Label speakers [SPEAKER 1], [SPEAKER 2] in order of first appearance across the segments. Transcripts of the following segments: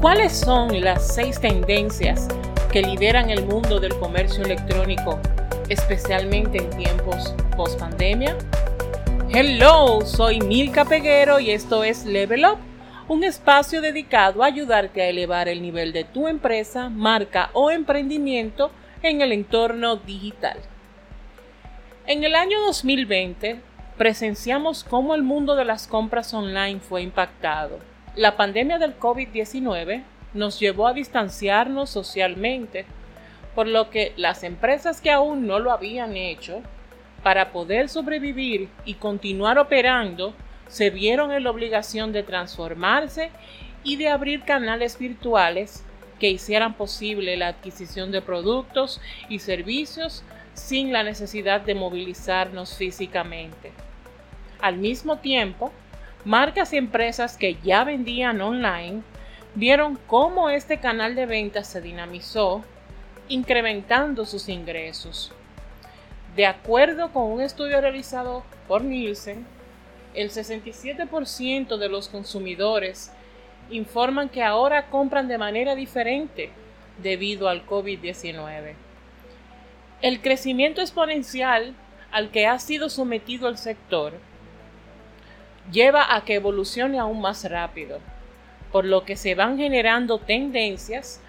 [SPEAKER 1] ¿Cuáles son las seis tendencias que lideran el mundo del comercio electrónico, especialmente en tiempos post pandemia? Hello, soy Milka Peguero y esto es Level Up, un espacio dedicado a ayudarte a elevar el nivel de tu empresa, marca o emprendimiento en el entorno digital. En el año 2020 presenciamos cómo el mundo de las compras online fue impactado la pandemia del COVID-19 nos llevó a distanciarnos socialmente, por lo que las empresas que aún no lo habían hecho, para poder sobrevivir y continuar operando, se vieron en la obligación de transformarse y de abrir canales virtuales que hicieran posible la adquisición de productos y servicios sin la necesidad de movilizarnos físicamente. Al mismo tiempo, marcas y empresas que ya vendían online vieron cómo este canal de ventas se dinamizó, incrementando sus ingresos. De acuerdo con un estudio realizado por Nielsen, el 67% de los consumidores informan que ahora compran de manera diferente debido al COVID-19. El crecimiento exponencial al que ha sido sometido el sector lleva a que evolucione aún más rápido, por lo que se van generando tendencias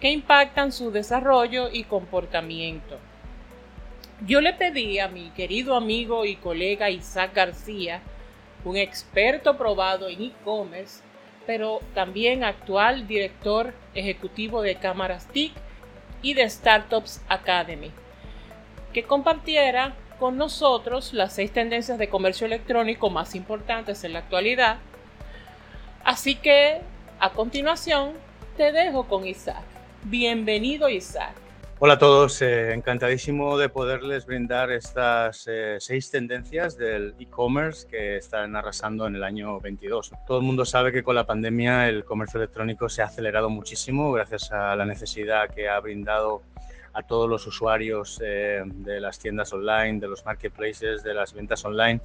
[SPEAKER 1] que impactan su desarrollo y comportamiento. Yo le pedí a mi querido amigo y colega Isaac García, un experto probado en e-commerce, pero también actual director ejecutivo de Cámaras TIC y de Startups Academy, que compartiera con nosotros las seis tendencias de comercio electrónico más importantes en la actualidad. Así que a continuación te dejo con Isaac. Bienvenido Isaac.
[SPEAKER 2] Hola a todos, eh, encantadísimo de poderles brindar estas eh, seis tendencias del e-commerce que están arrasando en el año 22. Todo el mundo sabe que con la pandemia el comercio electrónico se ha acelerado muchísimo gracias a la necesidad que ha brindado a todos los usuarios eh, de las tiendas online, de los marketplaces, de las ventas online,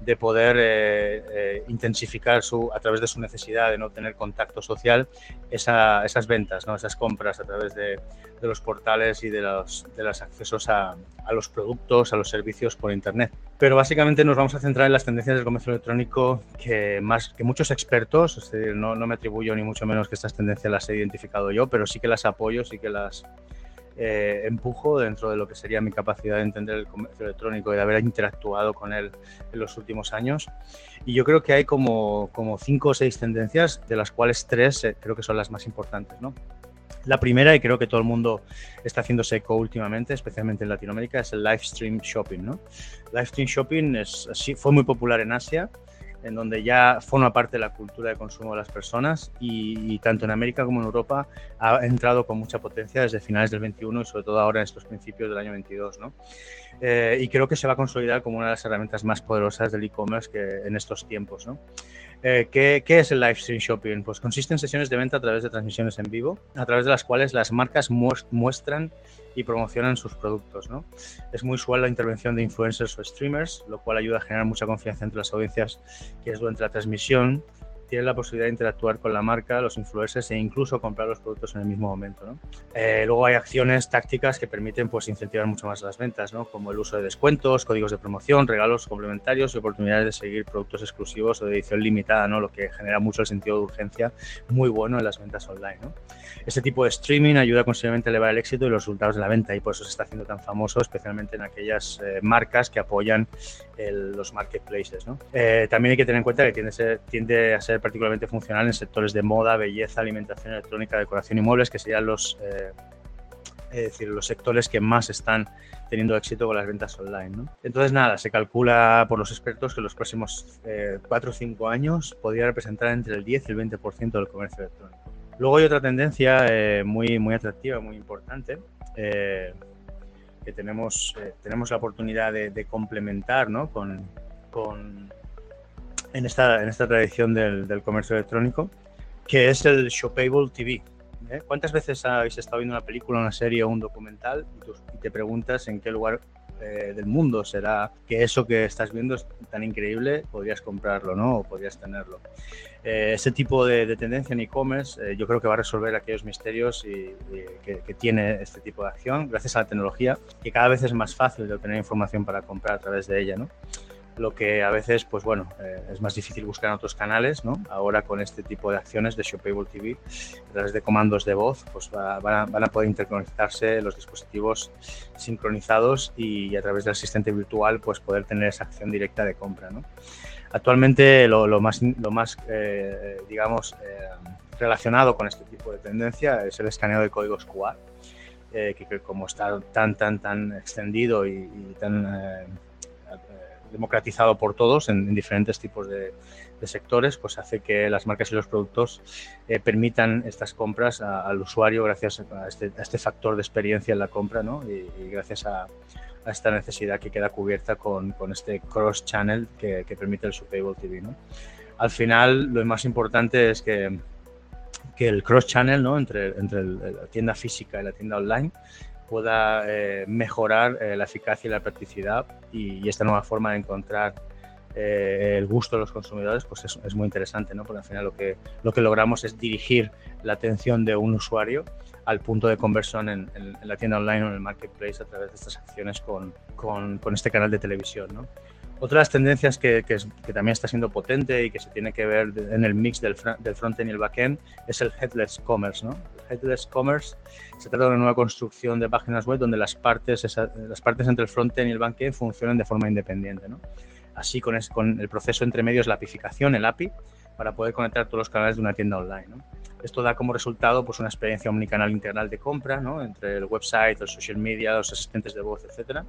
[SPEAKER 2] de poder eh, eh, intensificar su, a través de su necesidad de no tener contacto social esas ventas, ¿no? esas compras a través de, los portales y de los, de los accesos a, a, los productos, a los servicios por Internet. Pero básicamente nos vamos a centrar en las tendencias del comercio electrónico que, más, que muchos expertos, no, no me atribuyo ni mucho menos que estas tendencias las he identificado yo, pero sí que las apoyo, sí que las eh, empujo dentro de lo que sería mi capacidad de entender el comercio electrónico y de haber interactuado con él en los últimos años. Y yo creo que hay como, cinco o seis tendencias, de las cuales tres eh, creo que son las más importantes. La primera, y creo que todo el mundo está haciéndose eco últimamente, especialmente en Latinoamérica, es el live stream shopping. ¿no? Live stream shopping fue muy popular en Asia en donde ya forma parte de la cultura de consumo de las personas y, tanto en América como en Europa ha entrado con mucha potencia desde finales del 21 y sobre todo ahora en estos principios del año 22. ¿no? Eh, y creo que se va a consolidar como una de las herramientas más poderosas del e-commerce en estos tiempos. ¿no? Eh, ¿qué, ¿qué, es el live stream shopping? Pues consiste en sesiones de venta a través de transmisiones en vivo, a través de las cuales las marcas muestran y promocionan sus productos. Es muy usual la intervención de influencers o streamers, lo cual ayuda a generar mucha confianza entre las audiencias que es durante la transmisión tienen la posibilidad de interactuar con la marca, los influencers e incluso comprar los productos en el mismo momento. Eh, luego hay acciones tácticas que permiten pues, incentivar mucho más las ventas, como el uso de descuentos, códigos de promoción, regalos complementarios y oportunidades de seguir productos exclusivos o de edición limitada, ¿no? lo que genera mucho el sentido de urgencia muy bueno en las ventas online. Este tipo de streaming ayuda considerablemente a elevar el éxito y los resultados de la venta y por eso se está haciendo tan famoso, especialmente en aquellas eh, marcas que apoyan los marketplaces. Eh, también hay que tener en cuenta que tiende a ser particularmente funcional en sectores de moda, belleza, alimentación electrónica, decoración y muebles, que serían los, eh, decir, los sectores que más están teniendo éxito con las ventas online. Entonces, nada, se calcula por los expertos que en los próximos eh, 4 o 5 años podría representar entre el 10 y el 20% del comercio electrónico. Luego hay otra tendencia eh, muy, muy atractiva, muy importante, eh, que tenemos, tenemos la oportunidad de, complementar ¿no? con en esta, en esta tradición del, del comercio electrónico, que es el Shopable TV. ¿eh? ¿Cuántas veces habéis estado viendo una película, una serie o un documental y, te preguntas en qué lugar eh, del mundo será que eso que estás viendo es tan increíble, podrías comprarlo, ¿no? O podrías tenerlo. Eh, ese tipo de, tendencia en e-commerce yo creo que va a resolver aquellos misterios y, que, que, tiene este tipo de acción gracias a la tecnología, que cada vez es más fácil de obtener información para comprar a través de ella, ¿no? Lo que a veces, pues bueno, eh, es más difícil buscar en otros canales, ¿no? Ahora con este tipo de acciones de Shopable TV, a través de comandos de voz, pues van, a, poder interconectarse los dispositivos sincronizados y, a través del asistente virtual, pues poder tener esa acción directa de compra, ¿no? Actualmente lo, más, lo más eh, digamos, eh, relacionado con este tipo de tendencia es el escaneo de códigos QR, que, como está tan, tan, tan extendido y, y tan democratizado por todos en, diferentes tipos de, sectores, pues hace que las marcas y los productos eh, permitan estas compras al usuario gracias este, a este, factor de experiencia en la compra ¿no? y, gracias a, esta necesidad que queda cubierta con, con este cross-channel que, permite el Subtable TV. ¿no? Al final, lo más importante es que, que el cross-channel ¿no? entre, entre la tienda física y la tienda online pueda eh, mejorar eh, la eficacia y la practicidad y, esta nueva forma de encontrar eh, el gusto de los consumidores pues es, muy interesante, ¿no? porque al final lo que, lo que logramos es dirigir la atención de un usuario al punto de conversión en, la tienda online o en el marketplace a través de estas acciones con, con, con este canal de televisión. ¿no? Otra de las tendencias que, que, también está siendo potente y que se tiene que ver en el mix del, del frontend y el backend es el headless commerce. ¿no? El headless commerce se trata de una nueva construcción de páginas web donde las partes, las partes entre el frontend y el backend funcionan de forma independiente. ¿no? Así con, con el proceso entre medios, la apificación, el API, para poder conectar todos los canales de una tienda online. ¿no? Esto da como resultado pues, una experiencia omnicanal integral de compra ¿no? entre el website, el social media, los asistentes de voz, etcétera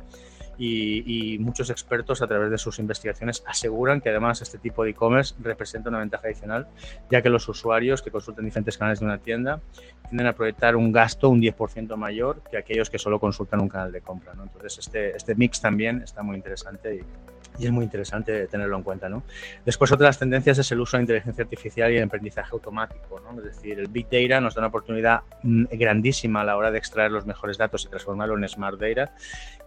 [SPEAKER 2] y, muchos expertos a través de sus investigaciones aseguran que además este tipo de e-commerce representa una ventaja adicional, ya que los usuarios que consultan diferentes canales de una tienda tienden a proyectar un gasto un 10% mayor que aquellos que solo consultan un canal de compra. ¿no? Entonces este, este mix también está muy interesante y, y es muy interesante tenerlo en cuenta. ¿no? Después, otra de las tendencias es el uso de inteligencia artificial y el aprendizaje automático. ¿no? Es decir, el Big Data nos da una oportunidad mm, grandísima a la hora de extraer los mejores datos y transformarlo en Smart Data,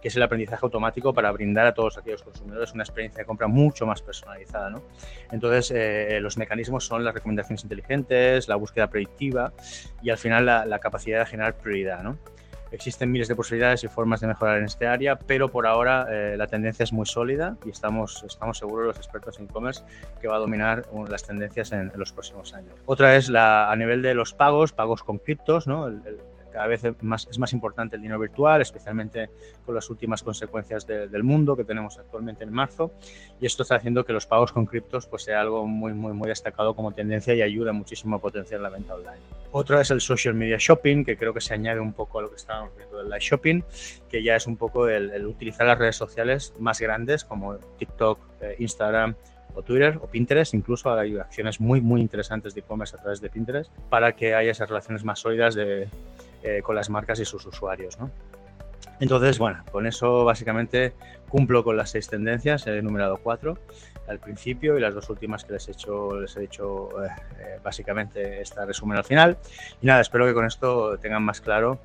[SPEAKER 2] que es el aprendizaje automático para brindar a todos aquellos consumidores una experiencia de compra mucho más personalizada. ¿no? Entonces, eh, los mecanismos son las recomendaciones inteligentes, la búsqueda predictiva y al final la, la capacidad de generar prioridad. ¿no? Existen miles de posibilidades y formas de mejorar en este área, pero por ahora eh, la tendencia es muy sólida y estamos, estamos seguros los expertos en e-commerce que va a dominar las tendencias en, los próximos años. Otra es la, a nivel de los pagos, pagos con criptos, ¿no? el, cada vez es más, es más importante el dinero virtual, especialmente con las últimas consecuencias del mundo que tenemos actualmente en marzo. Y esto está haciendo que los pagos con criptos pues, sea algo muy, muy, muy destacado como tendencia y ayuda muchísimo a potenciar la venta online. Otra es el social media shopping, que creo que se añade un poco a lo que estábamos viendo del live shopping, que ya es un poco el, utilizar las redes sociales más grandes como TikTok, eh, Instagram, o Twitter o Pinterest, incluso hay acciones muy muy interesantes de e-commerce a través de Pinterest para que haya esas relaciones más sólidas de, eh, con las marcas y sus usuarios. ¿no? Entonces, bueno, con eso básicamente cumplo con las seis tendencias, he enumerado cuatro al principio y las dos últimas que les he hecho, les he hecho eh, eh, básicamente esta resumen al final. Y nada, espero que con esto tengan más claro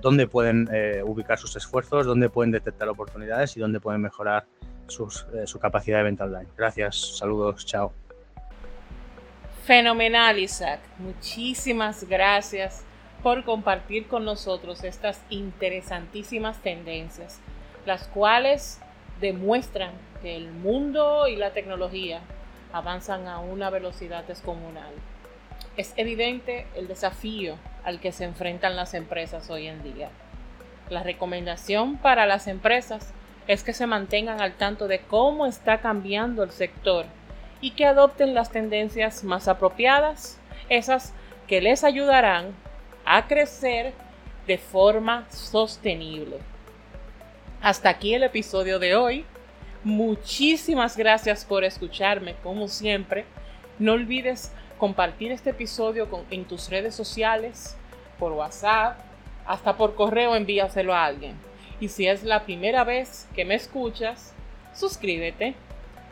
[SPEAKER 2] dónde pueden ubicar sus esfuerzos, dónde pueden detectar oportunidades y dónde pueden mejorar su capacidad de venta online. Gracias, saludos, chao.
[SPEAKER 1] Fenomenal, Isaac. Muchísimas gracias por compartir con nosotros estas interesantísimas tendencias, las cuales demuestran que el mundo y la tecnología avanzan a una velocidad descomunal. Es evidente el desafío al que se enfrentan las empresas hoy en día. La recomendación para las empresas es que se mantengan al tanto de cómo está cambiando el sector y que adopten las tendencias más apropiadas, esas que les ayudarán a crecer de forma sostenible. Hasta aquí el episodio de hoy. Muchísimas gracias por escucharme, como siempre. No olvides compartir este episodio en tus redes sociales, por WhatsApp, hasta por correo envíaselo a alguien. Y si es la primera vez que me escuchas, suscríbete.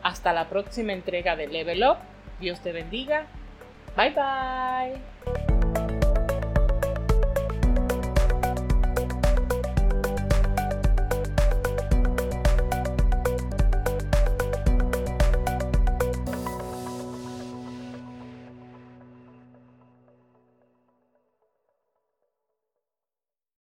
[SPEAKER 1] Hasta la próxima entrega de Level Up. Dios te bendiga. Bye bye.